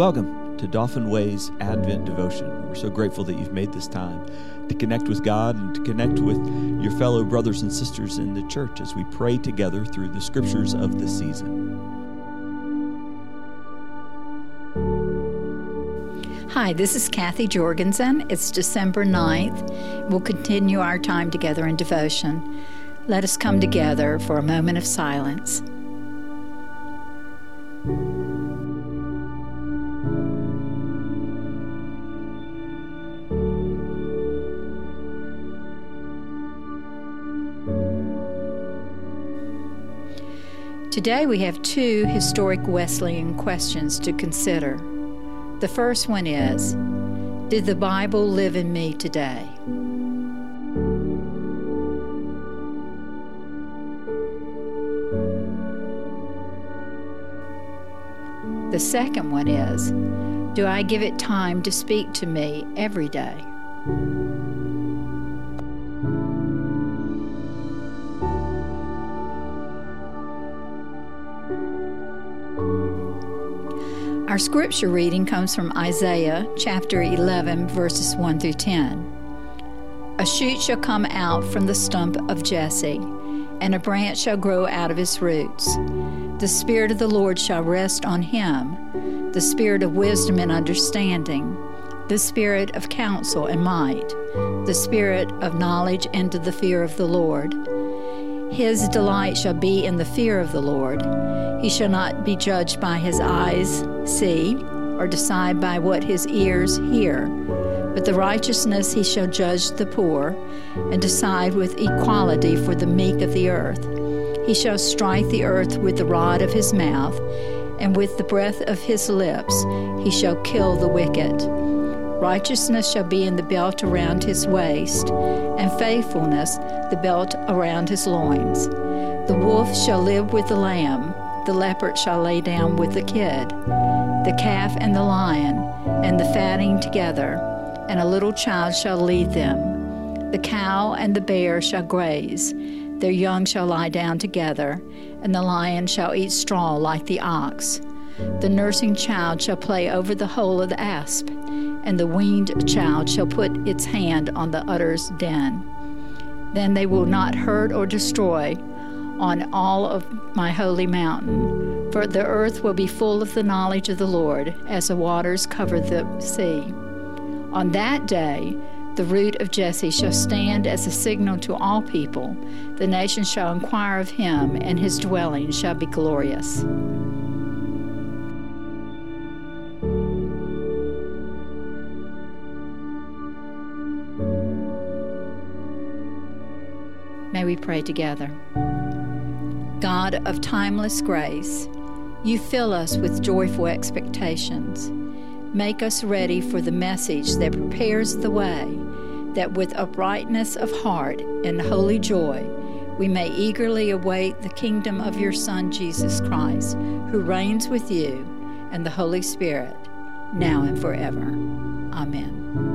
Welcome to Dauphin Way's Advent Devotion. We're so grateful that you've made this time to connect with God and to connect with your fellow brothers and sisters in the church as we pray together through the scriptures of the season. Hi, this is Kathy Jorgensen. It's December 9th. We'll continue our time together in devotion. Let us come together for a moment of silence. Today we have two historic Wesleyan questions to consider. The first one is Did the Bible live in me today? The second one is Do I give it time to speak to me every day? Our scripture reading comes from Isaiah chapter 11, verses 1 through 10. A shoot shall come out from the stump of Jesse, and a branch shall grow out of his roots. The Spirit of the Lord shall rest on him the Spirit of wisdom and understanding, the Spirit of counsel and might, the Spirit of knowledge and of the fear of the Lord. His delight shall be in the fear of the Lord. He shall not be judged by his eyes see, or decide by what his ears hear. But the righteousness he shall judge the poor, and decide with equality for the meek of the earth. He shall strike the earth with the rod of his mouth, and with the breath of his lips he shall kill the wicked. Righteousness shall be in the belt around his waist, and faithfulness the belt around his loins. The wolf shall live with the lamb the leopard shall lay down with the kid, the calf and the lion, and the fatting together, and a little child shall lead them. The cow and the bear shall graze, their young shall lie down together, and the lion shall eat straw like the ox. The nursing child shall play over the hole of the asp, and the weaned child shall put its hand on the udder's den. Then they will not hurt or destroy on all of my holy mountain. For the earth will be full of the knowledge of the Lord, as the waters cover the sea. On that day, the root of Jesse shall stand as a signal to all people. The nations shall inquire of him, and his dwelling shall be glorious. May we pray together. God of timeless grace, you fill us with joyful expectations. Make us ready for the message that prepares the way, that with uprightness of heart and holy joy, we may eagerly await the kingdom of your Son, Jesus Christ, who reigns with you and the Holy Spirit, now and forever. Amen.